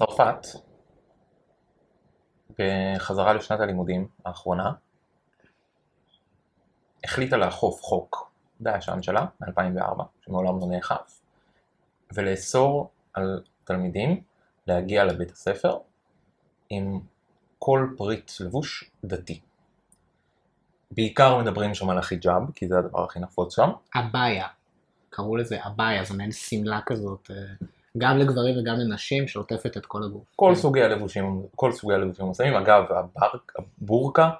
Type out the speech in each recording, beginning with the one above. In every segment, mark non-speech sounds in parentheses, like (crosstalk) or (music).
צרפת, בחזרה לשנת הלימודים האחרונה, החליטה לאכוף חוק בישן שלה, מ-2004, שמעולם לא נאכף, ולאסור על תלמידים להגיע לבית הספר עם כל פריט לבוש דתי. בעיקר מדברים שם על החיג'אב, כי זה הדבר הכי נפוץ שם. הבעיה, קראו לזה הבעיה, זו מעין שמלה כזאת, אה, גם לגברים וגם לנשים, שעוטפת את כל הגוף. כל כן. סוגי הלבושים, כל סוגי הלבושים המוסלמים, אגב, הברק, הבורקה,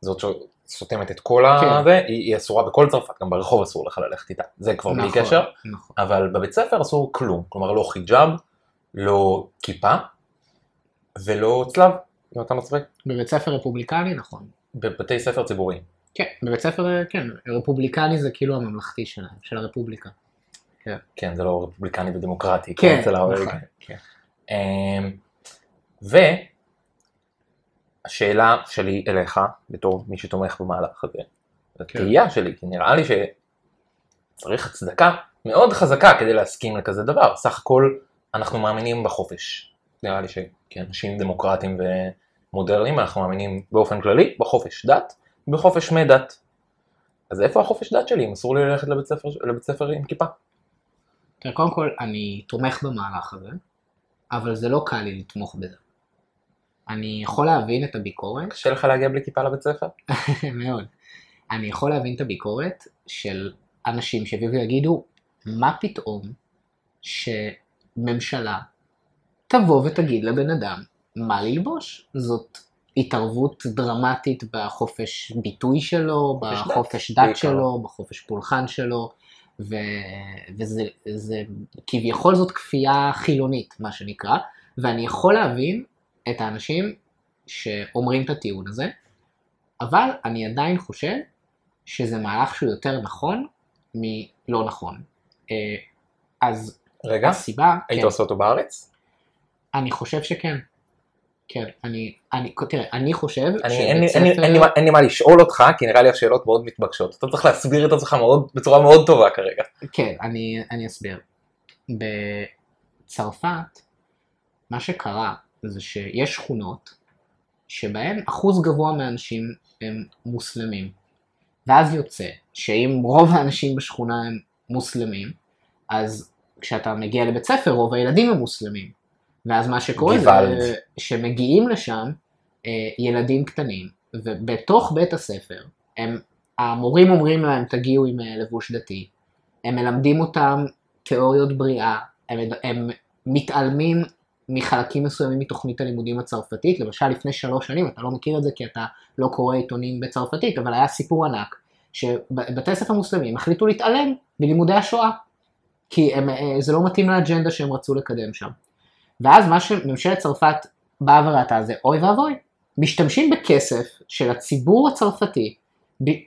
זאת שסותמת את כל כן. הזה, היא, היא אסורה בכל צרפת, גם ברחוב אסור לך ללכת איתה, זה כבר בלי נכון, קשר, נכון. אבל בבית ספר אסור כלום, כלומר לא חיג'אב, לא כיפה, ולא צלב, אם אתה מצחיק, בבית ספר רפובליקני, נכון. בבתי ספר ציבוריים. כן, בבית ספר, כן, רפובליקני זה כאילו הממלכתי שלהם, של הרפובליקה. כן, זה לא רפובליקני ודמוקרטי, כן, כמו אצל נכון, האמריקאים. כן. אמ, והשאלה שלי אליך, בתור מי שתומך במהלך הזה, התהייה שלי, כי נראה לי שצריך הצדקה מאוד חזקה כדי להסכים לכזה דבר. סך הכל אנחנו מאמינים בחופש. נראה לי שכאנשים דמוקרטיים ומודרניים אנחנו מאמינים באופן כללי בחופש דת ובחופש מדת. אז איפה החופש דת שלי אם אסור לי ללכת לבית ספר, לבית ספר עם כיפה? תראה, קודם כל, אני תומך במהלך הזה, אבל זה לא קל לי לתמוך בזה. אני יכול להבין את הביקורת, קשה לך להגיע בלי כיפה לבית ספר? (laughs) מאוד. אני יכול להבין את הביקורת של אנשים שיביאו ויגידו, מה פתאום שממשלה תבוא ותגיד לבן אדם מה ללבוש? זאת התערבות דרמטית בחופש ביטוי שלו, חופש דת, בחופש דת בעיקר. שלו, בחופש פולחן שלו, ו... וזה זה, כביכול זאת כפייה חילונית, מה שנקרא, ואני יכול להבין את האנשים שאומרים את הטיעון הזה, אבל אני עדיין חושב שזה מהלך שהוא יותר נכון מלא נכון. אה, אז רגע, הסיבה, היית כן, עושה אותו בארץ? אני חושב שכן. כן, אני, אני, תראה, אני חושב אני, אין, אין, ספר- אין, מה- אין לי מה לשאול אותך, כי נראה לי השאלות מאוד מתבקשות. אתה צריך להסביר את עצמך מאוד, בצורה מאוד טובה כרגע. כן, אני, אני אסביר. בצרפת, מה שקרה זה שיש שכונות שבהן אחוז גבוה מהאנשים הם מוסלמים. ואז יוצא שאם רוב האנשים בשכונה הם מוסלמים, אז כשאתה מגיע לבית ספר רוב הילדים הם מוסלמים. ואז מה שקורה גוואלד. זה שמגיעים לשם אה, ילדים קטנים, ובתוך בית הספר הם, המורים אומרים להם תגיעו עם אה, לבוש דתי, הם מלמדים אותם תיאוריות בריאה, הם, הם מתעלמים מחלקים מסוימים מתוכנית הלימודים הצרפתית, למשל לפני שלוש שנים, אתה לא מכיר את זה כי אתה לא קורא עיתונים בצרפתית, אבל היה סיפור ענק, שבתי ספר מוסלמים החליטו להתעלם מלימודי השואה, כי הם, אה, זה לא מתאים לאג'נדה שהם רצו לקדם שם. ואז מה שממשלת צרפת באה וראתה זה אוי ואבוי, משתמשים בכסף של הציבור הצרפתי,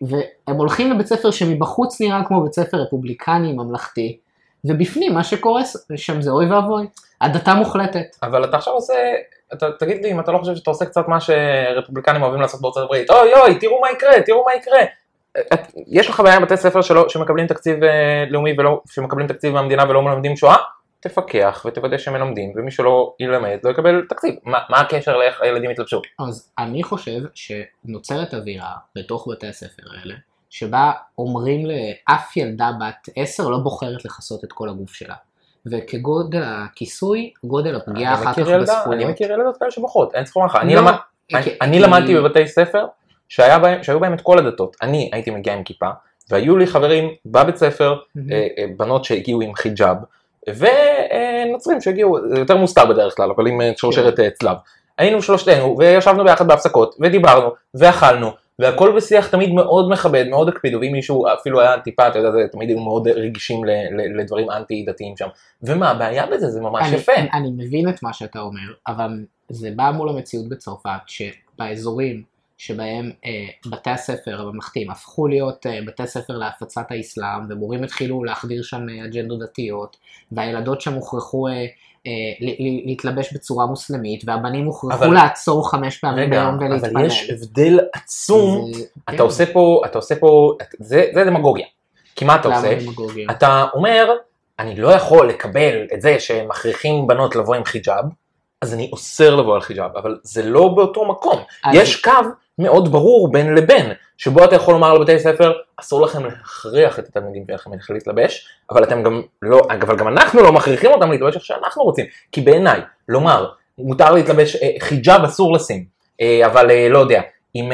והם הולכים לבית ספר שמבחוץ נראה כמו בית ספר רפובליקני ממלכתי, ובפנים מה שקורה שם זה אוי ואבוי, הדתה מוחלטת. אבל אתה עכשיו עושה, אתה, תגיד לי אם אתה לא חושב שאתה עושה קצת מה שרפובליקנים אוהבים לעשות בארצות הברית, אוי אוי, תראו מה יקרה, תראו מה יקרה. את, יש לך בעיה עם בתי ספר שלא, שמקבלים תקציב אה, לאומי ולא, שמקבלים תקציב מהמדינה ולא מלמדים שואה? תפקח ותוודא שהם מלמדים, ומי שלא ילמד לא יקבל תקציב. מה, מה הקשר לאיך הילדים יתלבשו? אז אני חושב שנוצרת אווירה בתוך בתי הספר האלה, שבה אומרים לאף ילדה בת עשר לא בוחרת לכסות את כל הגוף שלה. וכגודל הכיסוי, גודל הפגיעה אני אחר כך ילדה- בזכויות. אני מכיר ילדות כאלה שבוחרות, אין ממך. אני לא, למד- כי- אני כי- למדתי בבתי ספר שהיה בהם- שהיו בהם את כל הדתות. אני הייתי מגיע עם כיפה, והיו לי חברים בבית ספר, אה, בנות שהגיעו עם חיג'אב, ונוצרים שהגיעו, זה יותר מוסתר בדרך כלל, אבל עם אה, שרשרת אה, צלב. היינו שלושתנו, וישבנו ביחד בהפסקות, ודיברנו, ואכלנו, והכל בשיח תמיד מאוד מכבד, מאוד הקפידו, ואם מישהו אפילו היה טיפה, אתה יודע, זה תמיד היו מאוד רגישים ל- ל- לדברים אנטי דתיים שם. ומה הבעיה בזה? זה ממש אני, יפה. אני מבין את מה שאתה אומר, אבל זה בא מול המציאות בצרפת, שבאזורים שבהם אה, בתי הספר הממלכתיים הפכו להיות אה, בתי ספר להפצת האסלאם, ומורים התחילו להחדיר שם אה, אג'נדות דתיות, והילדות שם הוכרחו אה, אה, להתלבש בצורה מוסלמית, והבנים הוכרחו אבל- לעצור חמש פעמים רגע, ביום ולהתפלל. אבל יש הבדל עצום, זה- אתה כן, עושה פה, אתה עושה פה, זה זה דמגוגיה. כי מה אתה עושה? דמגוגיה? אתה אומר, אני לא יכול לקבל את זה שמכריחים בנות לבוא עם חיג'אב, אז אני אוסר לבוא על חיג'אב, אבל זה לא באותו מקום. אז- יש קו מאוד ברור בין לבין, שבו אתה יכול לומר לבתי ספר, אסור לכם להכריח את התלמידים שלכם להתלבש, אבל אתם גם לא, אבל גם אנחנו לא מכריחים אותם להתלבש איך שאנחנו רוצים, כי בעיניי, לומר, מותר להתלבש, אה, חיג'אב אסור לשים, אה, אבל אה, לא יודע, אם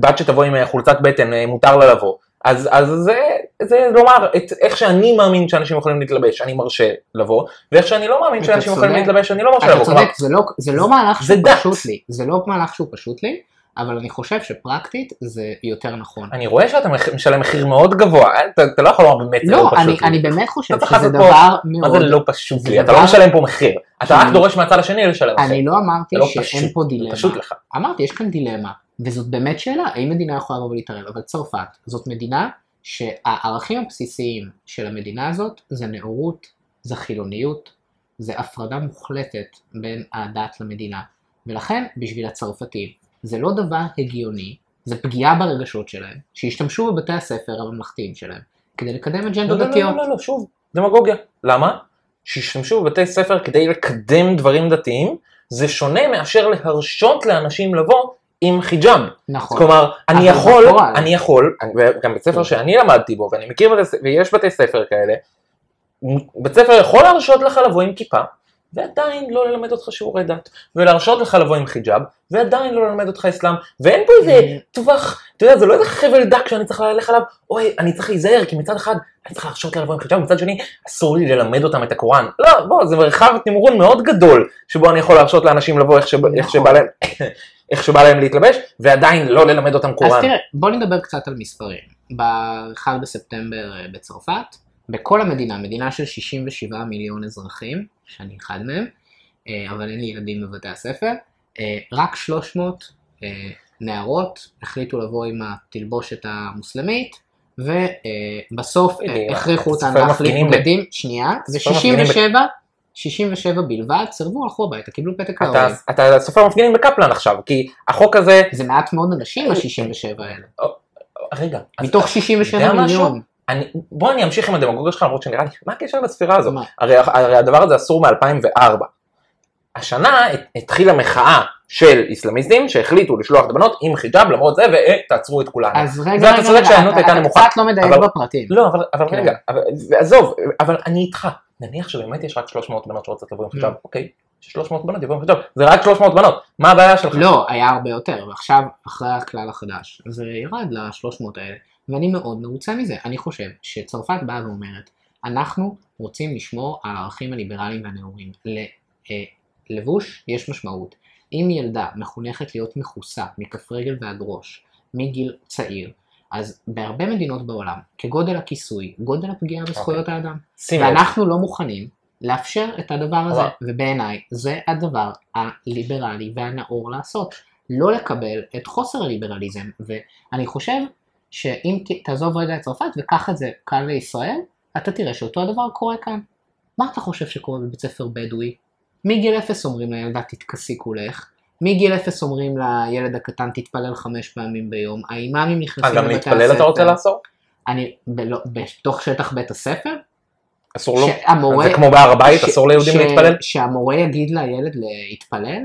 בת שתבוא עם חולצת בטן, מותר לה לבוא. אז, אז זה, זה לומר, את, איך שאני מאמין שאנשים יכולים להתלבש, אני מרשה לבוא, ואיך שאני לא מאמין אתה שאנשים יכולים צודק. להתלבש, אני לא מרשה אתה לבוא. צודק, זה לא- זה לא מהלך זה שהוא דת. פשוט לי, זה לא מהלך שהוא פשוט לי, אבל אני חושב שפרקטית זה יותר נכון. אני רואה שאתה משלם מחיר מאוד גבוה, אה? אתה, אתה לא יכול לומר באמת זה לא, לא אני, פשוט לי. אני באמת חושב אתה שזה לעשות פה- דבר מה מאוד... זה לא פשוט זה לי? אתה דבר- לא משלם פה מחיר, אתה רק דורש מהצד השני לשלם מחיר. אני לא אמרתי לא שאין פשוט, פה דילמה. פשוט. אמרתי, יש כאן דילמה, וזאת באמת שאלה, האם מדינה יכולה לבוא ולהתערב, אבל צרפת זאת מדינה שהערכים הבסיסיים של המדינה הזאת זה נאורות, זה חילוניות, זה הפרדה מוחלטת בין הדת למדינה, ולכן בשביל הצרפתים זה לא דבר הגיוני, זה פגיעה ברגשות שלהם, שישתמשו בבתי הספר הממלכתיים שלהם כדי לקדם לא, אג'נדות לא, לא, דתיות. לא, לא, לא, שוב, דמגוגיה. למה? שישתמשו בבתי ספר כדי לקדם דברים דתיים, זה שונה מאשר להרשות לאנשים לבוא עם חיג'אב. נכון. כלומר, אני יכול, בפועל- אני יכול, גם בית ספר כן. שאני למדתי בו, ואני מכיר, בתי- ויש בתי ספר כאלה, בית ספר יכול להרשות לך לבוא עם כיפה, ועדיין לא ללמד אותך שיעורי דת, ולהרשות לך לבוא עם חיג'אב, ועדיין לא ללמד אותך אסלאם, ואין פה איזה Mm. טווח, אתה יודע, זה לא איזה חבל דק שאני צריך ללכת עליו, אוי, אני צריך להיזהר, כי מצד אחד, אני צריך להרשות לה לבוא עם חיג'אב, מצד שני, אסור לי ללמד אותם את הקוראן. לא, בוא, זה מרחב תמרון מאוד גדול, שבו אני יכול להרשת לאנשים לבוא איך שבא- איך נכון. שבא להם, איך שבא להם להתלבש, ועדיין לא ללמד אותם אז קוראן. תראה, בוא נדבר קצת על מספרים. ב-1 בספטמבר אה, בצרפת, בכל המדינה, מדינה של 67 מיליון אזרחים, שאני אחד מהם, אה, אבל אין לי ילדים בבתי הספר, אה, רק 300 אה, נערות החליטו לבוא עם התלבושת המוסלמית, ובסוף הכריחו הסופר להחליף בגדים, שנייה, ב- ו-67, 67 בלבד, סירבו, הלכו הביתה, קיבלו פתק אתה, להורים. אתה סופר מפגינים בקפלן עכשיו, כי החוק הזה, זה מעט מאוד אנשים, ה-67 האלה. רגע, אז מתוך אתה 67 יודע משהו? מיליון. אני, בוא אני אמשיך עם הדמגוגיה שלך למרות שנראה לי, מה הקשר לספירה הזו? הרי, הרי הדבר הזה אסור מ-2004. השנה הת- התחילה מחאה של איסלאמיסטים שהחליטו לשלוח את הבנות עם חיג'אב למרות זה ותעצרו את כולנו. אז רגע, ואתה רגע, צודק רגע, אתה- הייתה אתה נמוכה, קצת לא מדייק בפרטים. לא, אבל, אבל כן. רגע, עזוב, אבל אני איתך. נניח שבאמת יש רק 300 בנות שרוצות לבוא עם חיג'אב, Mm. אוקיי, 300 בנות יבואו עם חיג'אב, זה רק 300 בנות, מה הבעיה שלך? לא, היה הרבה יותר, ועכשיו, אחרי הכלל החדש, זה ירד ל-300 האלה, ואני מאוד מרוצה מזה. אני חושב שצרפת באה ואומרת, אנחנו רוצים לשמור על הערכים הליברליים והנאורים. ללבוש יש משמעות. אם ילדה מחונכת להיות מכוסה מכף רגל ועד ראש, מגיל צעיר, אז בהרבה מדינות בעולם, כגודל הכיסוי, גודל הפגיעה בזכויות האדם. שים לב, ואנחנו לא מוכנים לאפשר את הדבר הזה, אבל- ובעיניי זה הדבר הליברלי והנאור לעשות, לא לקבל את חוסר הליברליזם, ואני חושב שאם ת- תעזוב רגע את צרפת וקח את זה כאן לישראל, אתה תראה שאותו הדבר קורה כאן. מה אתה חושב שקורה בבית ספר בדואי? מגיל אפס אומרים לילדה תתכסי כולך, מגיל אפס אומרים לילד הקטן תתפלל חמש פעמים ביום, האימאמים אה, נכנסים גם לבתי להתפלל אתה רוצה הספר. לאסור? אני, בלא, בתוך שטח בית הספר? אסור לו? שהמורה, זה כמו בהר הבית, ש- אסור ליהודים ש- להתפלל? שהמורה יגיד לילד להתפלל?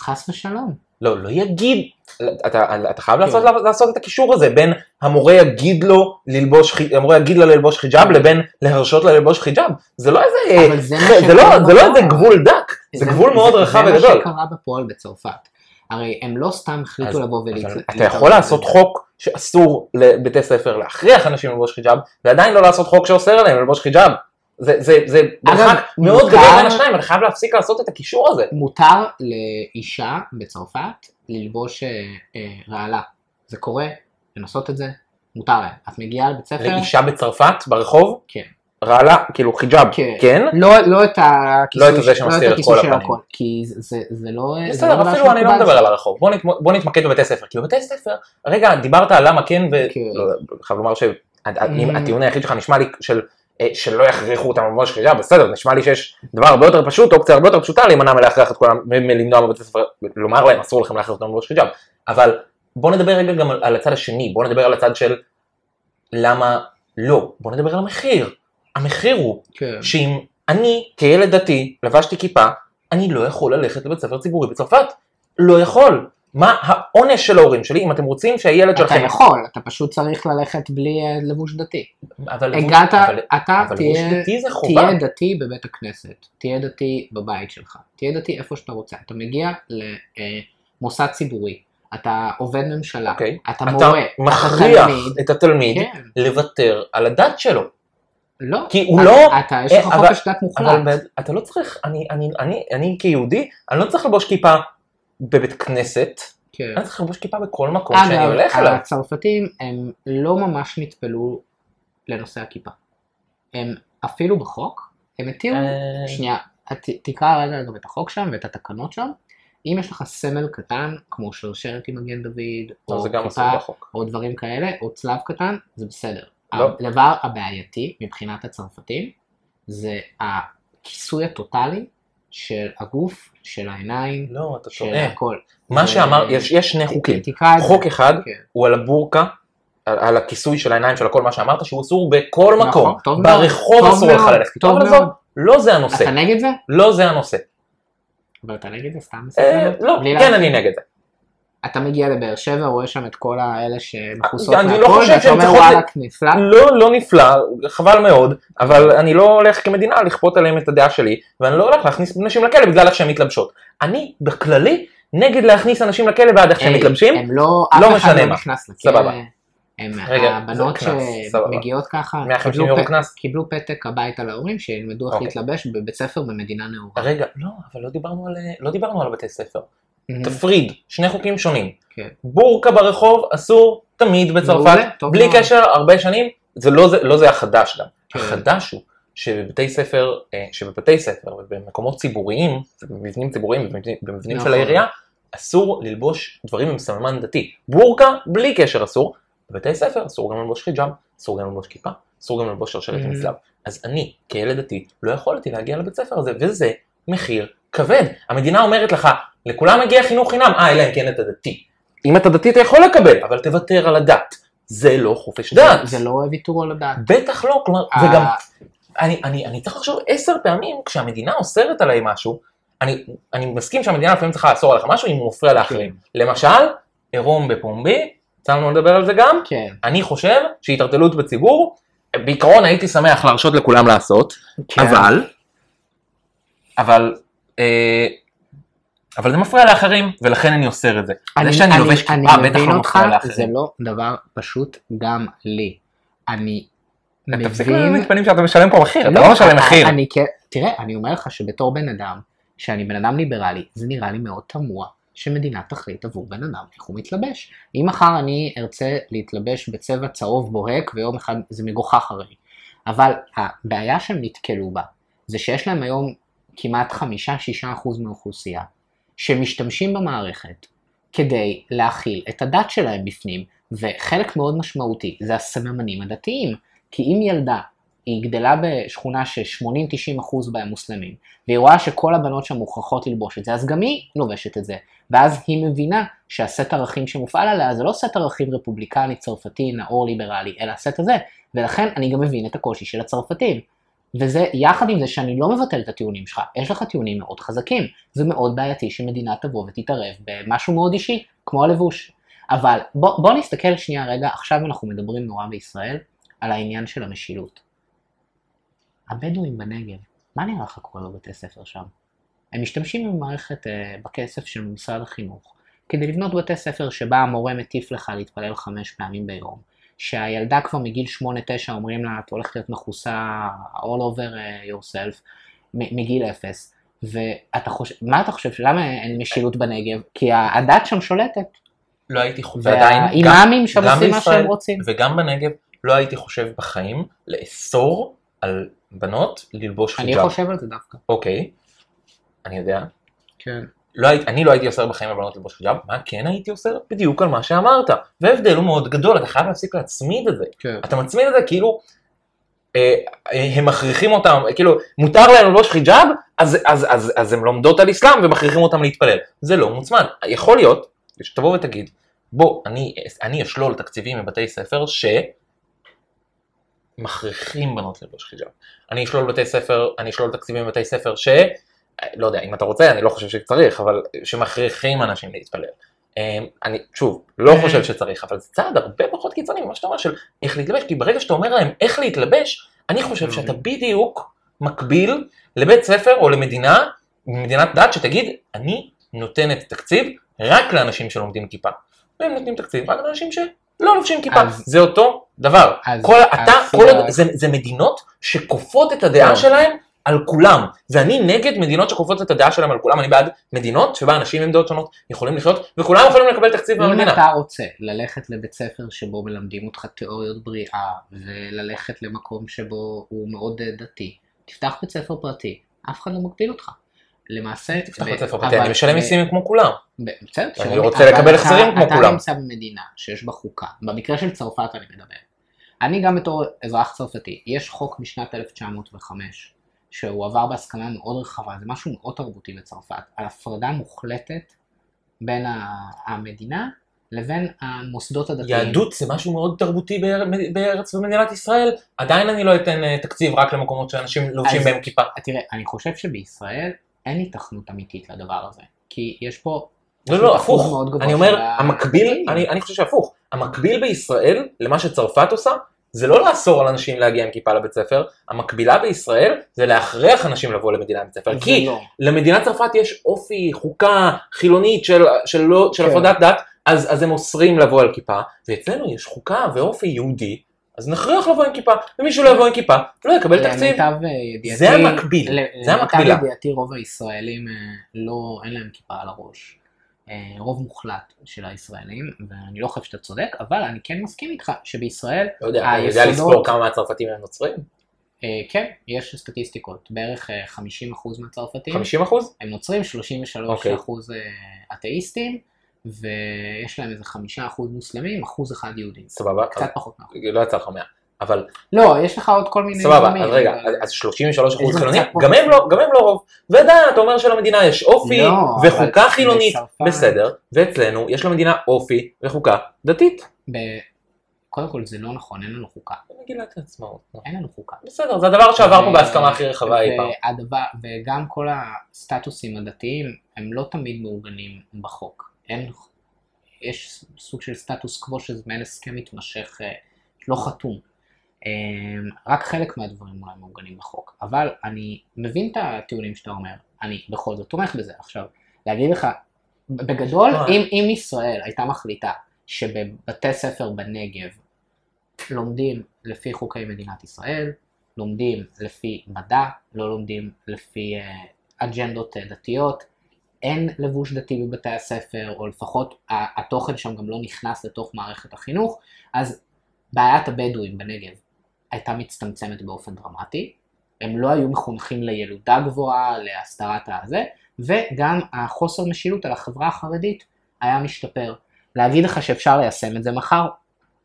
חס ושלום. לא, לא יגיד, אתה, אתה חייב לעשות, לעשות את הקישור הזה בין המורה יגיד לו ללבוש, המורה יגיד לה ללבוש חיג'אב לבין להרשות לה ללבוש חיג'אב. זה לא איזה, זה זה, לא, זה לא. איזה גבול דק, זה גבול מאוד רחב זה וגדול. מה שקרה בפועל בצרפת. הרי הם לא סתם החליטו אז- לבוא ולהתערב. אתה יכול לעשות חוק שאסור לבתי ספר להכריח אנשים ללבוש חיג'אב, ועדיין לא לעשות חוק שאוסר עליהם ללבוש חיג'אב. זה, זה, זה מרחק מאוד גדול בין השניים, אתה חייב להפסיק לעשות את הקישור הזה. מותר לאישה בצרפת ללבוש אה, אה, רעלה. זה קורה, לנסות את זה, מותר להם. את מגיעה לבית ספר, לאישה בצרפת ברחוב, כן. רעלה, כאילו חיג'אב, כן. כן? לא, לא את הכיסוי, לא את זה שמסתיר את הכיסוי כל הפנים. הכל, כי זה, זה, לא... בסדר, לא דבר אפילו אני לא מדבר. על הרחוב, בוא, נת, בוא נתמקד בבתי ספר, כי בבתי ספר, רגע, דיברת על למה כן, כן. ולא, חייב לומר Mm. שהטיעון היחיד שלך נשמע לי של אה, שלא יכריחו אותם ללבוש חיג'אב, בסדר, נשמע לי שיש דבר הרבה יותר פשוט, אופציה הרבה יותר פשוטה להימנע מלהכריח את כולם, מלמנוע בבתי ספר, לומר להם אסור לכם להכריח אותם ללבוש חיג'אב, אבל בוא נדבר רגע גם על הצד השני, בוא נדבר על הצד של למה לא, בוא נדבר על המחיר, המחיר הוא כן. שאם אני כילד דתי, לבשתי כיפה, אני לא יכול ללכת לבית ספר ציבורי בצרפת. לא יכול. מה העונש של ההורים שלי, אם אתם רוצים שהילד אתה שלכם... יכול, אתה פשוט צריך ללכת בלי אה, לבוש דתי. אבל לבוש- הגעת, אבל- אתה אבל תהיה, לבוש דתי זה חובה. תהיה דתי בבית הכנסת, תהיה דתי בבית שלך, תהיה דתי איפה שאתה רוצה. אתה מגיע למוסד ציבורי, אתה עובד ממשלה, אוקיי. אתה אתה מורה, מכריח תלמיד. את התלמיד כן, לוותר על הדת שלו. לא, כי הוא לא- אתה, יש אה, לך חופש דת מוחלט. אבל אתה לא צריך, אני, אני, אני, אני כיהודי, אני לא צריך לבוש כיפה בבית כנסת, כן. אני צריך לבוש כיפה בכל מקום שאני אגב, הולך אליו. הצרפתים הם לא ממש נטפלו לנושא הכיפה. הם אפילו בחוק, הם התירו, אה, שנייה, תקרא רגע גם את החוק שם ואת התקנות שם. אם יש לך סמל קטן, כמו שרשרת עם מגן דוד, או כיפה. או דברים כאלה, או צלב קטן, זה בסדר. לא. הדבר הבעייתי מבחינת הצרפתים, זה הכיסוי הטוטלי של הגוף, של העיניים, לא, אתה של טועה. הכל. מה זה- שאמר, יש יש שני חוקים. חוק אחד כן. הוא על הבורקה, על, על הכיסוי של העיניים של הכל מה שאמרת, שהוא אסור בכל נכון, מקום. טוב מאוד, ברחוב טוב אסור לך מאוד, ללכת. טוב אבל מאוד. עזוב, לא זה הנושא. אתה נגד זה? לא זה הנושא. אבל אתה נגד זה סתם אה? לא, כן לה- אני נגד זה. אתה מגיע לבאר שבע, רואה שם את כל האלה שמכוסות לא מהכל, חושב ואתה אומר ל- נפלא. לא, לא נפלא, חבל מאוד, אבל אני לא הולך כמדינה לכפות עליהם את הדעה שלי, ואני לא הולך להכניס נשים לכלא בגלל איך שהן מתלבשות. אני בכללי נגד להכניס אנשים לכלא בעד איך שהם מתלבשים, הם לא, לא משנה לא מה. נכנס לכלא. סבבה. הם, רגע, הבנות. שמגיעות ככה, 150 קיבלו פ-. קיבלו פתק הביתה להורים שילמדו איך אוקיי. להתלבש בבית ספר במדינה נאורה. רגע, לא, אבל לא דיברנו על, לא דיברנו על בתי ספר. מהמם. תפריד, שני חוקים שונים. כן. בורקה ברחוב אסור תמיד בצרפת, מעולה, בלי מאוד. קשר, הרבה שנים, זה לא זה, לא זה החדש גם. כן. החדש הוא שבבתי ספר, אה, שבבתי ספר ובמקומות ציבוריים, במבנים ציבוריים, במבנים, במבנים של נכון. העירייה, אסור ללבוש דברים עם סממן דתי. בורקה, בלי קשר אסור. בבתי ספר אסור גם ללבוש חיג'אב, אסור גם ללבוש כיפה, אסור גם ללבוש שרשרת עם Mhm. צלב. אז אני, כילד דתי, לא יכולתי להגיע לבית ספר הזה, וזה מחיר כבד. המדינה אומרת לך, לכולם מגיע חינוך חינם, אה, אלא אם כן אתה דתי. אם אתה דתי אתה יכול לקבל, אבל תוותר על הדת. זה לא חופש דת. זה לא ויתור על הדעת. בטח לא, כלומר, אה, וגם, אני, אני, אני צריך לחשוב עשר פעמים, כשהמדינה אוסרת עליי משהו, אני, אני מסכים שהמדינה לפעמים צריכה לאסור עליך משהו אם הוא מפריע לאחרים. למשל, עירום בפומבי, יצא לנו לדבר על זה גם, כן, אני חושב שהתערטלות בציבור, בעיקרון הייתי שמח להרשות לכולם לעשות, כן. אבל, אבל, אה, אבל זה מפריע לאחרים, ולכן אני אוסר את זה. אני, זה שאני אני, לובש כיפה בטח לא אותך, מפריע זה לאחרים. לא דבר פשוט גם לי. אני תפסיק מבין... להעמיד פנים שאתה משלם פה מחיר, אתה לא, לא משלם מחיר. אני, תראה, אני אומר לך שבתור בן אדם, שאני בן אדם ליברלי, זה נראה לי מאוד תמוה שמדינה תחליט עבור בן אדם איך הוא מתלבש. אם מחר אני ארצה להתלבש בצבע צהוב בוהק ויום אחד זה מגוחך הרי. אבל הבעיה שהם נתקלו בה, זה שיש להם היום כמעט 5-6% מהאוכלוסייה, שמשתמשים במערכת כדי להכיל את הדת שלהם בפנים, וחלק מאוד משמעותי זה הסממנים הדתיים. כי אם ילדה היא גדלה בשכונה ש-80-90% בהם מוסלמים, והיא רואה שכל הבנות שם מוכרחות ללבוש את זה, אז גם היא לובשת את זה. ואז היא מבינה שהסט ערכים שמופעל עליה זה לא סט ערכים רפובליקני, צרפתי, נאור, ליברלי, אלא הסט הזה. ולכן אני גם מבין את הקושי של הצרפתים. וזה יחד עם זה שאני לא מבטל את הטיעונים שלך, יש לך טיעונים מאוד חזקים. זה מאוד בעייתי שמדינה תבוא ותתערב במשהו מאוד אישי, כמו הלבוש. אבל בוא, בוא נסתכל שנייה רגע, עכשיו אנחנו מדברים נורא בישראל על העניין של המשילות. הבדואים בנגב, מה נראה לך קורה בבתי ספר שם? הם משתמשים במערכת, אה, בכסף של משרד החינוך, כדי לבנות בתי ספר שבה המורה מטיף לך להתפלל חמש פעמים ביום, שהילדה כבר מגיל 8-9 אומרים לה, את הולכת להיות מכוסה all over אה, yourself, מגיל אפס, ואתה חושב, מה אתה חושב, למה אין משילות בנגב? כי הדת שם שולטת, לא הייתי חושב, ועדיין, והאימאמים שם עושים מה שהם רוצים. וגם בנגב לא הייתי חושב בחיים לאסור על בנות ללבוש אני חיג'אב. חושב על זה דווקא. אוקיי, אני יודע. כן. לא היית, אני לא הייתי אוסר בחיים על בנות ללבוש חיג'אב, מה כן הייתי אוסר? בדיוק על מה שאמרת. וההבדל הוא מאוד גדול, אתה חייב להפסיק להצמיד את זה. כן. אתה מצמיד את זה כאילו אה, אה, הם מכריחים אותם, כאילו מותר להם ללבוש חיג'אב, אז, אז, אז, אז הם לומדות על אסלאם ומכריחים אותם להתפלל. זה לא מוצמד. יכול להיות שתבוא ותגיד, בוא, אני, אני אשלול תקציבים מבתי ספר ש... מכריחים בנות ללבוש חיג'אב. אני אשלול בתי ספר, אני אשלול תקציבים בבתי ספר ש... לא יודע, אם אתה רוצה, אני לא חושב שצריך, אבל שמכריחים אנשים להתפלל. אמ, אני, שוב, לא חושב שצריך, אבל זה צעד הרבה פחות קיצוני ממה שאתה אומר של איך להתלבש, כי ברגע שאתה אומר להם איך להתלבש, אני חושב שאתה בדיוק מקביל לבית ספר או למדינה, מדינת דת, שתגיד, אני נותנת תקציב רק לאנשים שלומדים כיפה. והם נותנים תקציב רק לאנשים שלא לובשים כיפה. אז- זה אותו דבר. אז- כל, אז אתה, כל שיח- עוד, זה, זה מדינות שכופות את הדעה טוב. שלהם על כולם. ואני נגד מדינות שכופות את הדעה שלהם על כולם, אני בעד מדינות שבה אנשים עם דעות שונות יכולים לחיות, וכולם יכולים לקבל תקציב אם מהמדינה. אתה רוצה ללכת לבית ספר שבו מלמדים אותך תיאוריות בריאה, וללכת למקום שבו הוא מאוד אה, דתי, תפתח בית ספר פרטי, אף אחד לא מגביל אותך. למעשה, תפתח בית ספר פרטי, אני משלם מיסים כמו כולם. בסדר, אני רוצה לקבל אתה- החזרים כמו אתה כולם. נמצא במדינה שיש בה חוקה, במקרה של צרפת אני מדבר. אני גם בתור אזרח צרפתי, יש חוק משנת 1905, שהוא עבר בהסכמה מאוד רחבה, זה משהו מאוד תרבותי בצרפת, על הפרדה מוחלטת בין המדינה לבין המוסדות הדתיים. יהדות זה משהו מאוד תרבותי באר- בארץ במדינת ישראל, עדיין אני לא אתן אה, תקציב רק למקומות שאנשים לובשים בהם כיפה. תראה, אני חושב שבישראל אין היתכנות אמיתית לדבר הזה, כי יש פה... לא, לא, הפוך. אני אומר, המקביל, אני חושב שהפוך. המקביל בישראל למה שצרפת עושה, זה לא לאסור על אנשים להגיע עם כיפה לבית ספר, המקבילה בישראל זה להכריח אנשים לבוא למדינה עם בית ספר. כי לא. למדינת צרפת יש אופי, חוקה חילונית של, של, לא- של כן. הפרדת דת, אז, אז הם אוסרים לבוא על כיפה, ואצלנו יש חוקה ואופי יהודי, אז נכריח לבוא עם כיפה, ומישהו לא יבוא עם כיפה, לא יקבל תקציב. למיטב ידיעתי, זה המקביל, זה המקבילה. למיטב ידיעתי רוב הישראלים אה, לא, אין להם כיפה על הראש. אה, רוב מוחלט של הישראלים, ואני לא חושב שאתה צודק, אבל אני כן מסכים איתך שבישראל, לא יודע, אני יודע לספור כמה מהצרפתים הם נוצרים? אה, כן, יש סטטיסטיקות, בערך אה, 50% מהצרפתים 50 אחוז? הם נוצרים, 33% אוקיי. אה, אתאיסטים, ויש להם איזה 5% מוסלמים, אחוז אחד יהודים. סבבה, קצת פחות מאחוז. לא יצא לך 100, אבל לא, יש לך עוד כל מיני... סבבה, אז רגע, אז- אז 33 אחוז חילונים, גם הם לא- גם הם לא רוב, ועדיין אתה אומר שלמדינה יש אופי לא, וחוקה חילונית, בסדר, ואצלנו יש למדינה אופי וחוקה דתית. קודם כל זה לא נכון, אין לנו חוקה. מגילת העצמאות. נו. אין לנו חוקה. בסדר, זה הדבר שעבר פה בהסכמה הכי רחבה אי פעם. וגם כל הסטטוסים הדתיים הם לא תמיד מעוגנים בחוק. אין, יש סוג של סטטוס קוו שזה מעין הסכם מתמשך אה, לא חתום. אה, רק חלק מהדברים אולי מעוגנים בחוק. אבל אני מבין את הטיעונים שאתה אומר, אני בכל זאת תומך בזה. עכשיו, להגיד לך, בגדול, לא. אם, אם ישראל הייתה מחליטה שבבתי ספר בנגב לומדים לפי חוקי מדינת ישראל, לומדים לפי מדע, לא לומדים לפי אה, אג'נדות אה, דתיות, אין לבוש דתי בבתי הספר, או לפחות התוכן שם גם לא נכנס לתוך מערכת החינוך, אז בעיית הבדואים בנגב הייתה מצטמצמת באופן דרמטי, הם לא היו מחונכים לילודה גבוהה, להסתרת הזה, וגם החוסר משילות על החברה החרדית היה משתפר. להגיד לך שאפשר ליישם את זה מחר,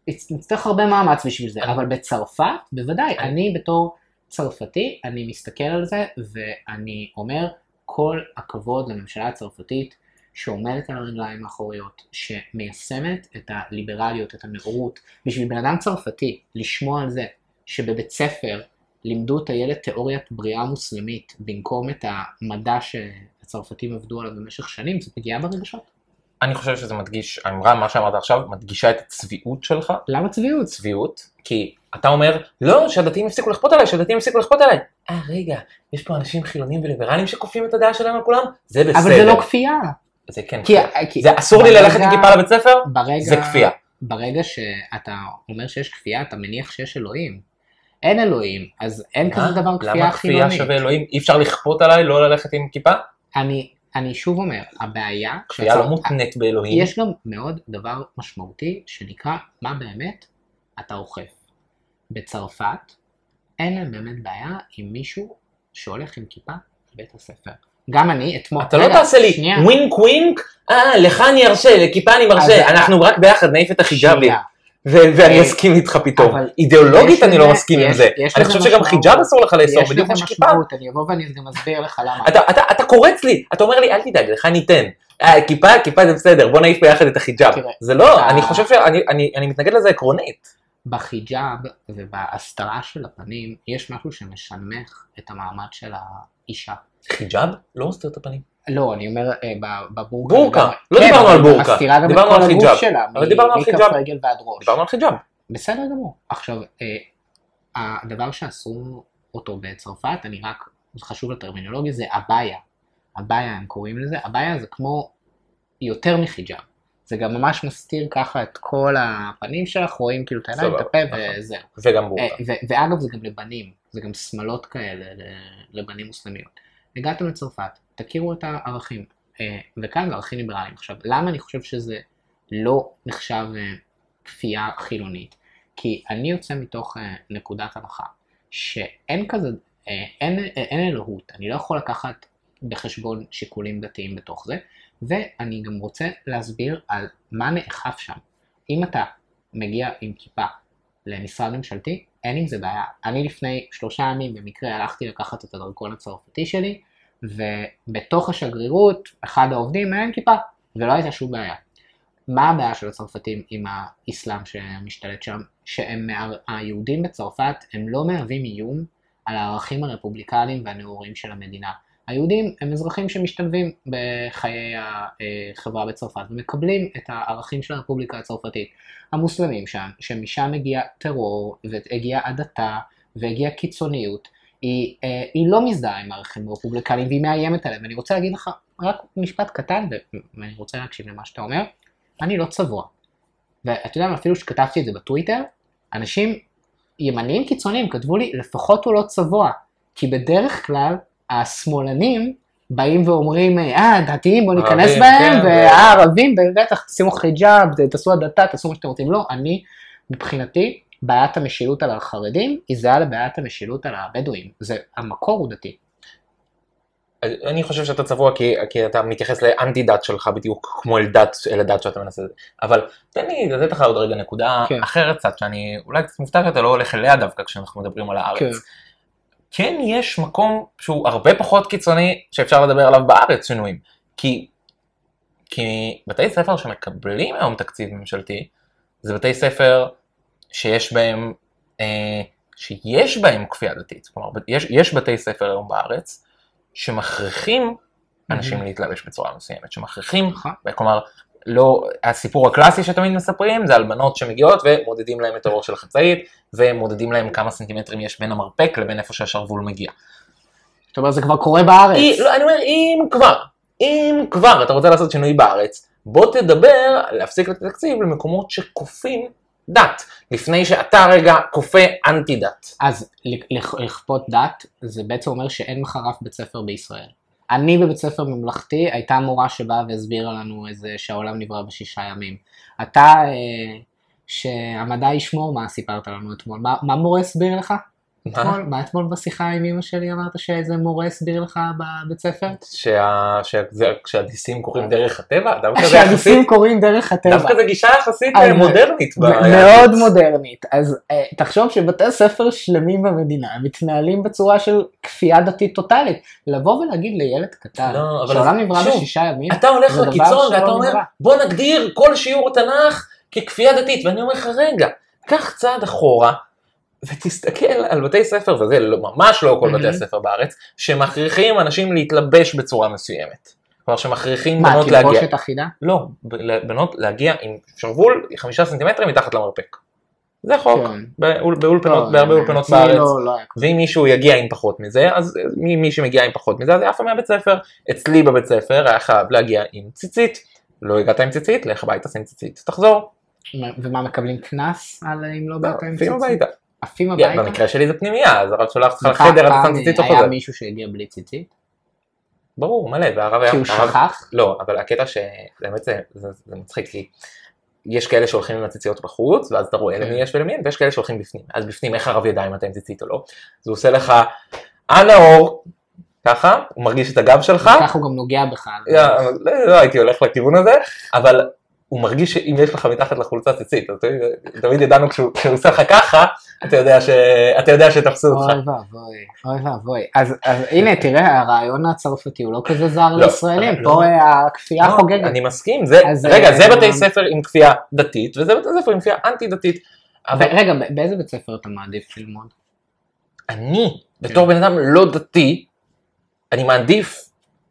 נצ- נצטרך הרבה מאמץ בשביל זה, אבל בצרפת, בוודאי, אני- אני בתור צרפתי, אני מסתכל על זה ואני אומר, כל הכבוד לממשלה הצרפתית שעומדת על הרגליים האחוריות, שמיישמת את הליברליות, את הנאורות. בשביל בן אדם צרפתי, לשמוע על זה שבבית ספר לימדו את הילד תיאוריית בריאה מוסלמית במקום את המדע שהצרפתים עבדו עליו במשך שנים, זה פגיעה ברגשות. אני חושב שזה מדגיש, האמרה, מה שאמרת עכשיו, מדגישה את הצביעות שלך, למה צביעות? צביעות, כי אתה אומר, לא, שהדתיים יפסיקו לכפות עליי, שהדתיים יפסיקו לכפות עליי. אה, רגע, יש פה אנשים חילונים וליברלים שכופים את הדעה שלהם על כולם? זה בסדר. אבל זה לא כפייה. זה כן כי, כפייה. כי זה אסור לי ברגע- ללכת עם כיפה לבית ספר? ברגע, זה כפייה. ברגע שאתה אומר שיש כפייה, אתה מניח שיש אלוהים. אין אלוהים, אז אין כזה דבר כפייה למה כפייה חילונית. שווה אלוהים? אי אפשר לכפות עליי לא ללכת עם כיפה? אני, אני שוב אומר, הבעיה, כפייה לא מותנית באלוהים. יש גם מאוד דבר משמעותי שנקרא מה באמת אתה אוכף. בצרפת אין להם באמת בעיה עם מישהו שהולך עם כיפה לבית הספר. גם אני אתמול, אתה לא תעשה לי ווינק ווינק, אה, לך אני ארשה, לכיפה אני מרשה, אנחנו רק ביחד נעיף את החיג'אבים. ו- ואני אה, אסכים איתך פתאום. אידיאולוגית יש אני לא לזה- מסכים עם יש- זה. יש אני לזה חושב שגם. חיג'אב אסור לך לאסור, יש בדיוק לזה כמו שכיפה. משמעות, אני אבוא ואני גם אסביר לך למה. אתה, קורץ לי, אתה אומר לי אל תדאג, לך ניתן. אה, כיפה, כיפה זה בסדר, בוא נעיף ביחד את החיג'אב. זה לא, אני חושב שאני אני, אני מתנגד לזה עקרונית. בחיג'אב ובהסתרה של הפנים יש משהו שמשנמך את המעמד של האישה. חיג'אב? לא מסתיר את הפנים. לא, אני אומר אה, בבורקה. בורקה. לא כן, דיברנו על בורקה, דיברנו על חיג'אב. אבל דיברנו על חיג'אב. דיברנו על חיג'אב. בסדר גמור. עכשיו, אה, הדבר שעשו אותו בצרפת, אני רק, זה חשוב לטרמינולוגיה, זה אביה. אביה הם קוראים לזה, אביה זה כמו יותר מחיג'אב. זה גם ממש מסתיר ככה את כל הפנים שלך, רואים כאילו את העיניים, את הפה נכון. וזהו. וגם אה, בורקה. ו- ואגב זה גם לבנים, זה גם שמלות כאלה לבנים מוסלמיות. הגעתם לצרפת, תכירו את הערכים, אה, וכאן זה ערכים ליברליים. עכשיו, למה אני חושב שזה לא נחשב אה, כפייה חילונית? כי אני יוצא מתוך אה, נקודת הנחה שאין כזה, אין, אין אלוהות, אני לא יכול לקחת בחשבון שיקולים דתיים בתוך זה, ואני גם רוצה להסביר על מה נאכף שם. אם אתה מגיע עם כיפה למשרד ממשלתי, אין עם זה בעיה. אני לפני שלושה ימים במקרה הלכתי לקחת את הדרכון הצרפתי שלי, ובתוך השגרירות, אחד העובדים עם כיפה, ולא הייתה שום בעיה. מה הבעיה של הצרפתים עם האסלאם שמשתלט שם? שהם, היהודים בצרפת, הם לא מהווים איום על הערכים הרפובליקליים והנאורים של המדינה. היהודים הם אזרחים שמשתלבים בחיי החברה בצרפת ומקבלים את הערכים של הרפובליקה הצרפתית. המוסלמים שם, שמשם הגיע טרור והגיעה הדתה והגיעה קיצוניות, היא, אה, היא לא מזדהה עם הערכים הרפובליקליים והיא מאיימת עליהם. אני רוצה להגיד לך רק משפט קטן, ואני רוצה להקשיב למה שאתה אומר, אני לא צבוע. ואתה יודע מה, אפילו שכתבתי את זה בטוויטר, אנשים ימניים קיצוניים כתבו לי, לפחות הוא לא צבוע. כי בדרך כלל השמאלנים באים ואומרים, אה, דתיים בואו ניכנס בהם, כן, והערבים בטח תשימו חיג'אב, תעשו הדתה, תעשו מה שאתם רוצים. לא, אני, מבחינתי, בעיית המשילות על החרדים היא זהה לבעיית המשילות על הבדואים. זה, המקור הוא דתי. אני חושב שאתה צבוע כי, כי אתה מתייחס לאנטי דת שלך בדיוק כמו אל דת, אל הדת שאתה מנסה, אבל תן לי לתת לך עוד רגע נקודה כן. אחרת קצת, שאני אולי קצת מופתע שאתה לא הולך אליה דווקא כשאנחנו מדברים על הארץ. כן. כן יש מקום שהוא הרבה פחות קיצוני שאפשר לדבר עליו בארץ שינויים, כי, כי בתי ספר שמקבלים היום תקציב ממשלתי, זה בתי ספר שיש בהם, אה, שיש בהם כפייה דתית, כלומר יש, יש בתי ספר היום בארץ שמכריחים אנשים להתלבש בצורה מסוימת, שמכריחים, נכון. כלומר, לא, הסיפור הקלאסי שתמיד מספרים זה על בנות שמגיעות ומודדים להם את הראש של החצאית ומודדים להם כמה סנטימטרים יש בין המרפק לבין איפה שהשרוול מגיע. זאת אומרת, זה כבר קורה בארץ. אי, לא, אני אומר, אם כבר, אם כבר אתה רוצה לעשות שינוי בארץ, בוא תדבר להפסיק לתת תקציב למקומות שכופים דת, לפני שאתה רגע כופה אנטי דת. אז לכ- לכפות דת, זה בעצם אומר שאין מחר אף בית ספר בישראל. אני בבית ספר ממלכתי, הייתה מורה שבאה והסבירה לנו איזה שהעולם נברא בשישה ימים. אתה, אה, שהמדע ישמור, מה סיפרת לנו אתמול? מה, מה מורה הסביר לך? אתמול, מה אתמול בשיחה עם אמא שלי אמרת שאיזה מורה הסביר לך בבית ספר? שה- שזה- כשהדיסים קורים דרך הטבע, דווקא זה שהניסים יחסית, קורים דרך הטבע. דווקא זה גישה יחסית אז- אה, מודרנית. מ-. מאוד מודרנית. אז אה, תחשוב שבתי ספר שלמים במדינה מתנהלים בצורה של כפייה דתית טוטאלית. לבוא ולהגיד לילד קטן, לא, שהעולם נברא בשישה ימים, אתה הולך לקיצון ואתה אומר. בוא נגדיר כל שיעור תנ"ך ככפייה דתית ואני אומר לך רגע קח צעד אחורה ותסתכל על בתי ספר וזה לא, ממש לא כל בתי Mhm. הספר בארץ שמכריחים אנשים להתלבש בצורה מסוימת. כלומר שמכריחים מה, בנות להגיע, תלבושת אחידה? לא, בנות להגיע עם שרוול חמישה סנטימטרים מתחת למרפק. זה חוק, כן. באול- באולפנות, לא, בהרבה אה, אולפנות אצלי בארץ. לא- לא. ואם מישהו יגיע עם פחות מזה, אז מי, מי שמגיע עם פחות מזה, אז יפה מהבית ספר. אצלי בבית ספר היה חייב להגיע עם ציצית. לא הגעת עם ציצית, לך הביתה, שים ציצית, תחזור. ומה, מקבלים קנס על אם לא לא, באת עם עפים ציצית? עפים כן, הביתה? במקרה שלי זה פנימייה, אז הרב שולח אותך לחדר, אתה שם ציצית או היה חוזר. מישהו שהגיע בלי ציצית? ברור, מלא, והרב היה... כי הוא שכח? לא, אבל הקטע שבאמת זה, זה, מצחיק, כי יש כאלה שהולכים עם הציציות בחוץ, ואז אתה רואה כן. למי יש ולמי אין, ויש כאלה שהולכים בפנים. אז בפנים, איך הרב ידע אם אתה עם ציצית או לא? אז הוא עושה לך, על האור, ככה, הוא מרגיש את הגב שלך, ככה הוא גם נוגע בך. לא, לא הייתי הולך לכיוון הזה, אבל הוא מרגיש שאם יש לך מתחת לחולצה ציצית, אז תמיד- ידענו כשהוא עושה לך ככה, אתה יודע ש- אתה יודע שתפסו אותך. אוי ואבוי, אוי ואבוי. אז אז הנה, תראה, הרעיון הצרפתי הוא לא כזה זר לא, לישראלים, לא. פה אה, הכפייה לא, חוגגת. אני מסכים, זה, אז, רגע, אה, זה בתי אה, ספר עם כפייה דתית, וזה בתי ספר עם כפייה אנטי דתית. אבל רגע, באיזה בית ספר אתה מעדיף ללמוד? אני, בתור בן אדם לא דתי, אני מעדיף,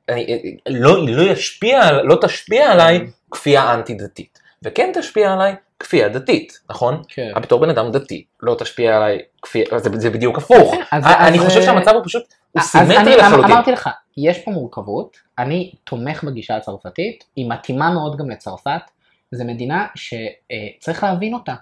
אני, לא, לא ישפיע, לא תשפיע עליי כפייה אנטי דתית, וכן תשפיע עליי כפייה דתית, נכון? כן. בתור בן אדם דתי, לא תשפיע עליי כפייה, זה, זה בדיוק הפוך. אז- אני אז- חושב שהמצב הוא פשוט, הוא סימטרי אמ- לחלוטין. אמרתי לך, יש פה מורכבות, אני תומך בגישה הצרפתית, היא מתאימה מאוד גם לצרפת, זו מדינה שצריך להבין אותה.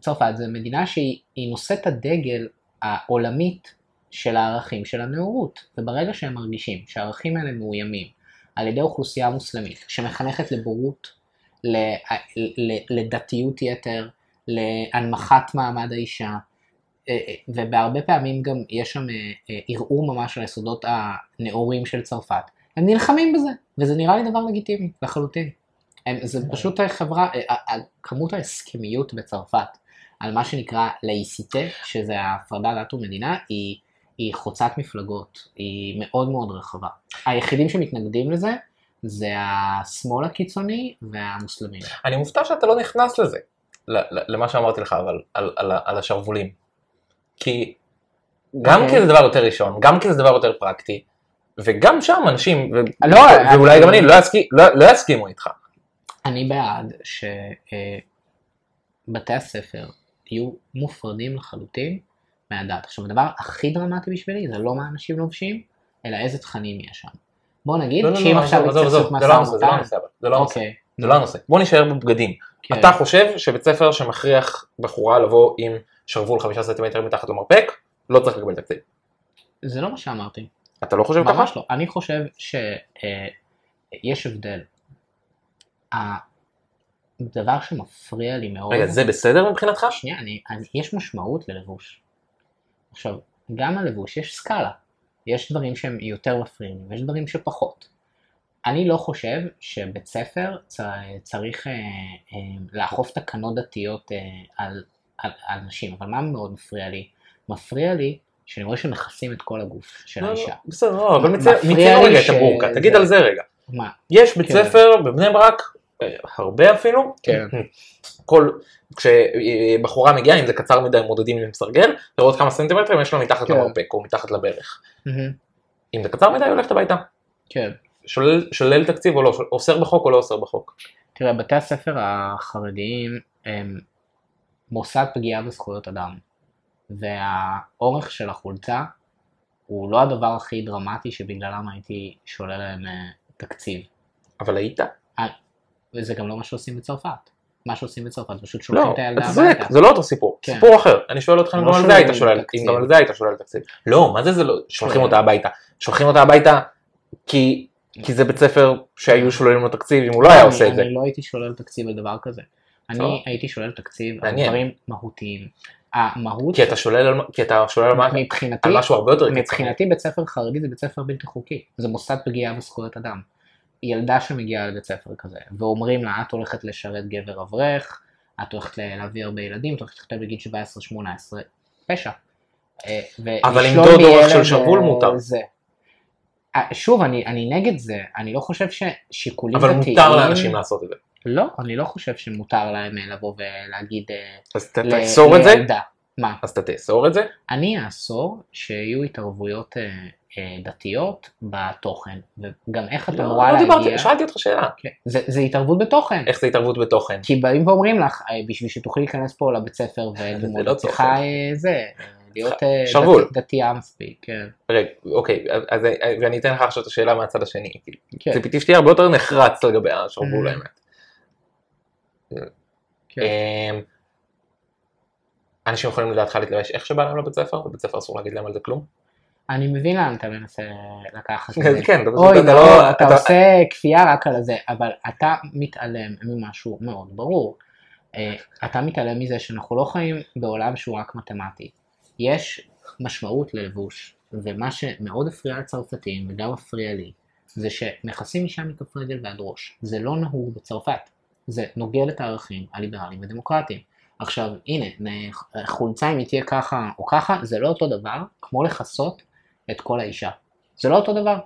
צרפת זו מדינה שהיא היא נושאת הדגל העולמית של הערכים של הנאורות, וברגע שהם מרגישים שהערכים האלה מאוימים על ידי אוכלוסייה מוסלמית שמחנכת לבורות, לדתיות יתר, להנמכת מעמד האישה, אה, אה, ובהרבה פעמים גם יש שם אה, ערעור ממש על היסודות הנאורים של צרפת. הם נלחמים בזה, וזה נראה לי דבר לגיטימי לחלוטין. הם, זה פשוט חברה, כמות ההסכמיות בצרפת על מה שנקרא לאיסיטה, שזה ההפרדה דת ומדינה, היא, היא חוצת מפלגות, היא מאוד מאוד רחבה. היחידים שמתנגדים לזה זה השמאל הקיצוני והמוסלמים. אני מופתע שאתה לא נכנס לזה, למה שאמרתי לך, אבל על, על, על השרוולים. כי גם אוקיי. כי זה דבר יותר ראשון, גם כי זה דבר יותר פרקטי, וגם שם אנשים, ו- לא, ואולי אני- גם אני, לא, יסכי, לא, לא יסכימו איתך. אני בעד שבתי הספר יהיו מופרדים לחלוטין מהדת. עכשיו הדבר הכי דרמטי בשבילי זה לא מה אנשים לובשים, אלא איזה תכנים יש שם. בוא נגיד לא, לא, שאם לא, עכשיו יצא עזוב, לעשות זה משא לא הנושא, זה לא ומתן, הנושא, זה לא הנושא, אוקיי, זה לא הנושא. בוא נשאר בבגדים. כן. אתה חושב שבית ספר שמכריח בחורה לבוא עם שרוול חמישה סנטימטר מתחת למרפק, לא צריך לקבל תקציב. זה לא מה שאמרתי, אתה לא חושב ככה? ממש לא. אני חושב שיש הבדל. הדבר שמפריע לי מאוד, רגע, זה בסדר מבחינתך? שנייה, אני, אני, יש משמעות ללבוש. עכשיו, גם הלבוש יש סקאלה. יש דברים שהם יותר מפריעים ויש דברים שפחות. אני לא חושב שבית ספר צריך אה, אה, לאכוף תקנות דתיות אה, על, על, על נשים, אבל מה מאוד מפריע לי? מפריע לי שאני רואה שמכסים את כל הגוף של לא, לא, האישה. בסדר, לא, אבל לי רגע את ש- הבורקה, תגיד זה- על זה רגע. מה? יש בית כן. ספר בבני ברק, הרבה אפילו, כן. (laughs) כל, כשבחורה מגיעה, אם זה קצר מדי מודדים עם סרגל, לראות כמה סנטימטרים יש לו מתחת כן. למרפק או מתחת לברך. אם זה קצר מדי, הולכת הביתה. כן. שולל, שולל תקציב או לא, אוסר בחוק או לא אוסר בחוק. תראה, בתי הספר החרדיים הם מוסד פגיעה בזכויות אדם, והאורך של החולצה הוא לא הדבר הכי דרמטי שבגללם הייתי שולל להם אה, תקציב. אבל היית? וזה גם לא מה שעושים בצרפת. מה שעושים בצרפת, פשוט שולחים לא, את הילדה הביתה. זה לא אותו סיפור, כן. סיפור אחר. אני שואל אותך אם לא גם על זה היית שולל. אם גם על זה היית שולל תקציב. לא, מה זה זה לא, שולחים כן. אותה הביתה. שולחים אותה הביתה כי זה בית ספר שהיו שוללים לו תקציב אם הוא לא היה עושה את זה. אני לא הייתי שולל תקציב על דבר כזה. אני הייתי שולל תקציב על. דברים מהותיים. המהות, כי אתה שולל על, כי אתה שולל על, מבחינתי, על משהו הרבה יותר. מבחינתי בית ספר חרדי זה בית ספר בלתי חוקי, זה מוסד פגיעה בזכויות אדם. ילדה שמגיעה לבית ספר כזה, ואומרים לה, את הולכת לשרת גבר אברך, את הולכת להביא הרבה ילדים, את הולכת להתחתן בגיל 17-18, פשע. אה, אבל ולשלול למדוד אורך של אה, מותר. זה. אה, שוב, אני, אני נגד זה, אני לא חושב ששיקולים אבל דתיים... מותר לאנשים לעשות את זה. לא, אני לא חושב שמותר להם אה, לבוא ולהגיד אז ת- ל- תאסור את זה. מה? אז אתה תאסור את זה, אני אאסור שיהיו התערבויות דתיות בתוכן, וגם איך את לא, אמורה לא להגיע... דיברתי, שאלתי אותך שאלה, כן, זה, זה התערבות בתוכן. איך זה התערבות בתוכן? כי באים ואומרים לך, אה, בשביל שתוכלי להיכנס פה לבית ספר (laughs) וללמוד, לא צריכה. אה, זה, אה, להיות אה, שרוול. דת- דתייה מספיק, כן. רגע, אוקיי, אז- ואני אתן לך עכשיו את השאלה מהצד השני, כן, ציפיתי שתהיה הרבה יותר נחרץ לגבי השרוול Mm. האמת. כן. אמ, אנשים יכולים לדעתך להתלבש איך שבא להם לבית ספר, בבית ספר אסור להגיד להם על זה כלום? אני מבין לאן אתה מנסה לקחת את זה. כן, אתה פשוט- אוי, אתה לא, אתה אתה- עושה כפייה רק על זה, אבל אתה מתעלם ממשהו מאוד ברור. אה, אתה מתעלם מזה שאנחנו לא חיים בעולם שהוא רק מתמטי. יש משמעות ללבוש, ומה שמאוד הפריע לצרפתים, וגם מפריע לי, זה שמכסים אישה מכף רגל ועד ראש. זה לא נהוג בצרפת. זה נוגד את הערכים הליברליים ודמוקרטיים. עכשיו, הנה, חולצה אם היא תהיה ככה או ככה, זה לא אותו דבר כמו לכסות את כל האישה. זה לא אותו דבר.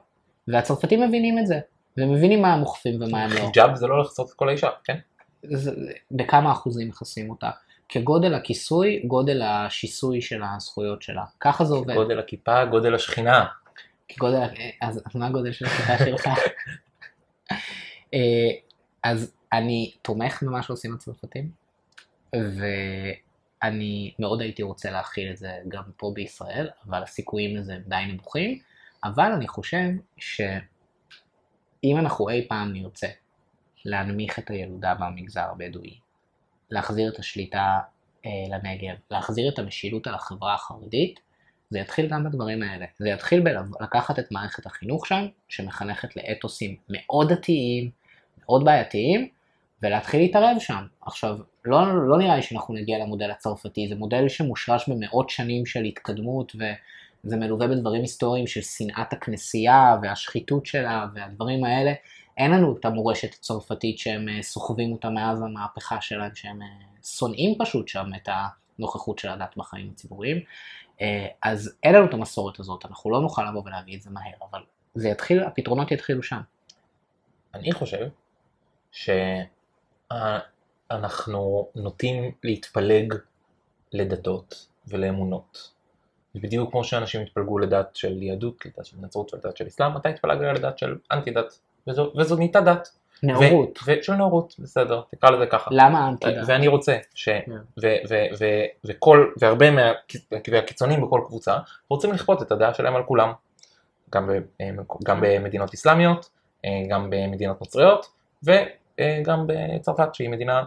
והצרפתים מבינים את זה, והם מבינים מה הם אוכפים ומה הם לא. חיג'אב זה לא לחצות את כל האישה, כן? זה, בכמה אחוזים מכסים אותה. כגודל הכיסוי, גודל השיסוי של הזכויות שלה. ככה זה עובד. גודל הכיפה, גודל השכינה. כגודל, אז מה הגודל של הכיפה שלך? (laughs) אה, אז אני תומך במה שעושים הצרפתים, ואני מאוד הייתי רוצה להכיל את זה גם פה בישראל, אבל הסיכויים לזה הם די נמוכים, אבל אני חושב שאם אנחנו אי פעם נרצה להנמיך את הילודה במגזר הבדואי, להחזיר את השליטה אה, לנגב, להחזיר את המשילות על החברה החרדית, זה יתחיל גם בדברים האלה. זה יתחיל בלקחת את מערכת החינוך שם, שמחנכת לאתוסים מאוד דתיים, מאוד בעייתיים, ולהתחיל להתערב שם. עכשיו, לא, לא נראה לי שאנחנו נגיע למודל הצרפתי, זה מודל שמושרש במאות שנים של התקדמות, וזה מלווה בדברים היסטוריים של שנאת הכנסייה והשחיתות שלה והדברים האלה. אין לנו את המורשת הצרפתית שהם אה, סוחבים אותה מאז המהפכה שלהם, שהם אה, שונאים פשוט שם את הנוכחות של הדת בחיים הציבוריים. אה, אז אין לנו את המסורת הזאת, אנחנו לא נוכל לבוא ולהביא את זה מהר, אבל זה יתחיל, הפתרונות יתחילו שם. אני חושב שאנחנו נוטים להתפלג לדתות ולאמונות. זה בדיוק כמו שאנשים התפלגו לדת של יהדות, לדת של נצרות ולדת של אסלאם, אתה התפלגת לדת של אנטי דת, וזו, וזו נהייתה דת. נאורות. של נאורות, בסדר, תקרא לזה ככה. למה אנטי דת? ואני רוצה ש... כן. ו- ו- ו- וכל, והרבה מה- מהקיצונים בכל קבוצה רוצים לכפות את הדעה שלהם על כולם. גם, ב- גם במדינות אסלאמיות, גם במדינות נוצריות, וגם בצרפת שהיא מדינה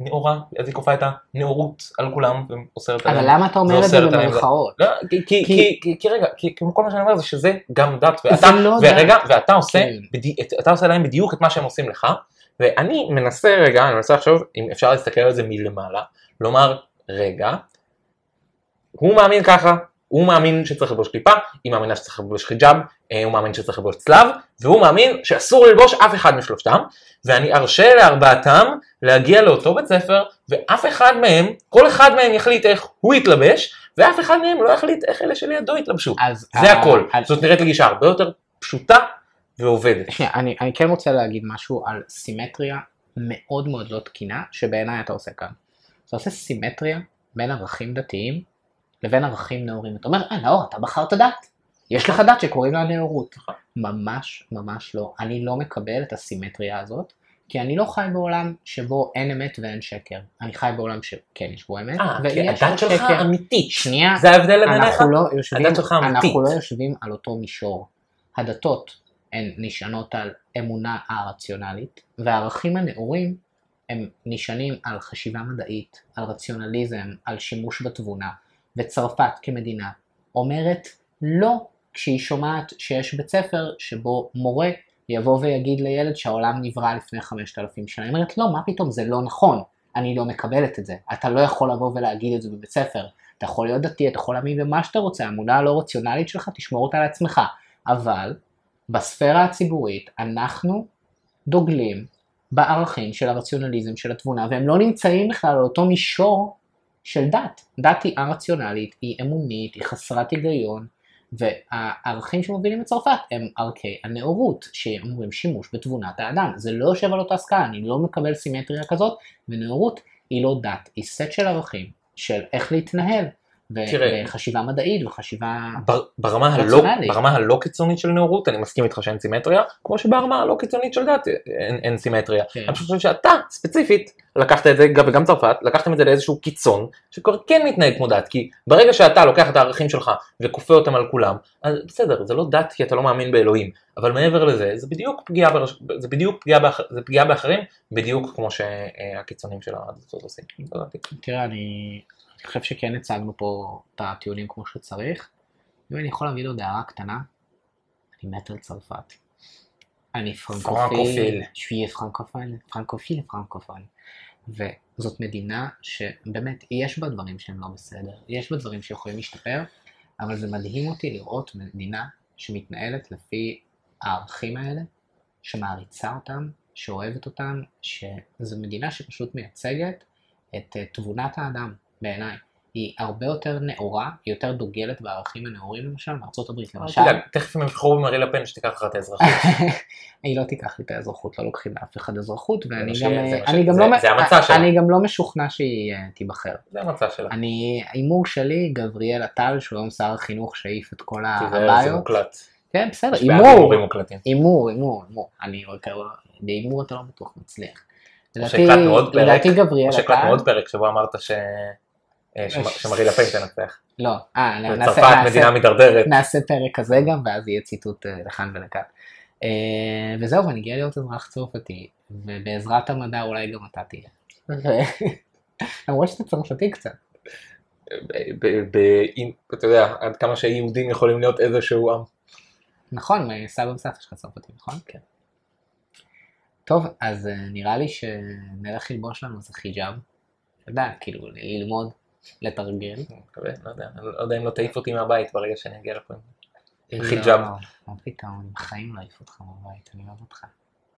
נאורה, אז היא כופה את הנאורות על כולם ואוסרת עליהם. אבל למה אתה אומר את זה. במרכאות? לא, כי, כי, כי- כי, כי רגע, כי כי כל מה שאני אומר זה שזה גם דת, ואתה, לא ורגע, דת. ואתה עושה, כן. בדי, אתה עושה להם בדיוק את מה שהם עושים לך, ואני מנסה רגע, אני מנסה לחשוב אם אפשר להסתכל על זה מלמעלה, לומר, רגע, הוא מאמין ככה, הוא מאמין שצריך ללבוש קליפה, היא מאמינה שצריך ללבוש חיג'אב, אה, הוא מאמין שצריך ללבוש צלב, והוא מאמין שאסור ללבוש אף אחד משלושתם, ואני ארשה לארבעתם להגיע לאותו בית ספר, ואף אחד מהם, כל אחד מהם יחליט איך הוא יתלבש, ואף אחד מהם לא יחליט איך אלה שלידו יתלבשו. אז זה ה- הכל. אז- זאת נראית לי גישה הרבה יותר פשוטה ועובדת. שנייה, אני, אני כן רוצה להגיד משהו על סימטריה מאוד מאוד לא תקינה, שבעיניי אתה עושה כאן. אתה עושה סימטריה בין ערכים דתיים לבין ערכים נאורים. אתה אומר, אה, נאור, אתה בחרת דת. יש לך דת שקוראים לה נאורות. ממש ממש לא. אני לא מקבל את הסימטריה הזאת, כי אני לא חי בעולם שבו אין אמת ואין שקר. אני חי בעולם שכן יש בו אמת, אה, כי ויש בו הדת שלך שקר. אמיתית. שנייה, זה ההבדל ביניך? לא יושבים, הדת שלך אמיתית. אנחנו לא יושבים על אותו מישור. הדתות הן נשענות על אמונה הרציונלית, והערכים הנאורים הם נשענים על חשיבה מדעית, על רציונליזם, על שימוש בתבונה, וצרפת כמדינה אומרת לא כשהיא שומעת שיש בית ספר שבו מורה יבוא ויגיד לילד שהעולם נברא לפני 5,000 שנה. היא אומרת לא, מה פתאום, זה לא נכון, אני לא מקבלת את זה. אתה לא יכול לבוא ולהגיד את זה בבית ספר. אתה יכול להיות דתי, אתה יכול להאמין במה שאתה רוצה, האמונה הלא רציונלית שלך, תשמור אותה לעצמך. אבל בספירה הציבורית אנחנו דוגלים בערכים של הרציונליזם של התבונה, והם לא נמצאים בכלל על אותו מישור של דת. דת היא א-רציונלית, היא אמונית, היא חסרת היגיון, והערכים שמובילים בצרפת הם ערכי הנאורות, שאומרים שימוש בתבונת האדם. זה לא יושב על אותה סקאלה, אני לא מקבל סימטריה כזאת, ונאורות היא לא דת, היא סט של ערכים, של איך להתנהל. וחשיבה מדעית וחשיבה... בר- ברמה הלא, רציונלי. ברמה הלא קיצונית של נאורות, אני מסכים איתך שאין סימטריה, כמו שברמה הלא קיצונית של דת אין, אין סימטריה. כן. אני פשוט חושב שאתה, ספציפית, לקחת את זה, גם- וגם צרפת, לקחתם את זה לאיזשהו קיצון, שכבר כן מתנהג כמו דת, כי ברגע שאתה לוקח את הערכים שלך וכופה אותם על כולם, אז בסדר, זה לא דת כי אתה לא מאמין באלוהים, אבל מעבר לזה, זה בדיוק פגיעה, ברש... זה בדיוק פגיעה, באח... זה פגיעה באחרים, בדיוק כמו שהקיצונים של הדתות עושים. דעתי. תראה, אני, אני חושב שכן הצגנו פה את הטיעונים כמו שצריך. אם אני יכול להביא עוד הערה קטנה, אני מת על צרפת. אני פרנקופיל. פרנקופיל, פרנקופיל פרנקופון. וזאת מדינה שבאמת, יש בה דברים שהם לא בסדר, יש בה דברים שיכולים להשתפר, אבל זה מדהים אותי לראות מדינה שמתנהלת לפי הערכים האלה, שמעריצה אותם, שאוהבת אותם, שזו מדינה שפשוט מייצגת את אה, תבונת האדם בעיניי. היא הרבה יותר נאורה, היא יותר דוגלת בערכים הנאורים למשל, מארצות הברית אל למשל. תדאג, תכף הם יבחרו במרי לפן שתיקח לך את האזרחות. (laughs) היא לא תיקח לי את האזרחות, לא לוקחים לאף אחד אזרחות, ואני גם, לא, משוכנע שהיא אה, תיבחר. זה המצע שלה. אני, ההימור שלי, גבריאל עטל, שהוא היום שר החינוך שהעיף את כל תיזהר, זה הבעיות. מוקלט. כן, בסדר, הימור. הימור, הימור, הימור. אני רק, בהימור אתה לא בטוח מצליח. לדעתי, שהקלטנו עוד פרק, לדעתי גבריאל כמו שהקלטנו עוד פרק שבו אמרת ש... אה, שמ- שמרי לפן תנצח. לא, אה, נעשה- צרפת מדינה מידרדרת. נעשה פרק כזה גם, ואז יהיה ציטוט אה, לכאן ולכאן. אה, וזהו, ואני גאה להיות אזרח צרפתי, ובעזרת המדע אולי גם אתה תהיה. (laughs) למרות שאתה צרפתי קצת. אתה יודע, עד כמה שיהודים יכולים להיות איזשהו עם. נכון, סבא וסבתא שלך צרפתי, נכון? כן. טוב, אז אה, נראה לי שנלך ללבוש לנו איזה חיג'אב. אתה יודע, כאילו, ללמוד, לתרגל. אני מקווה, לא יודע, אני לא יודע אם לא תעיף אותי מהבית ברגע שאני אגיע לפה. עם חיג'אב. מה פתאום, בחיים לא אעיף אותך מהבית, אני אוהב אותך.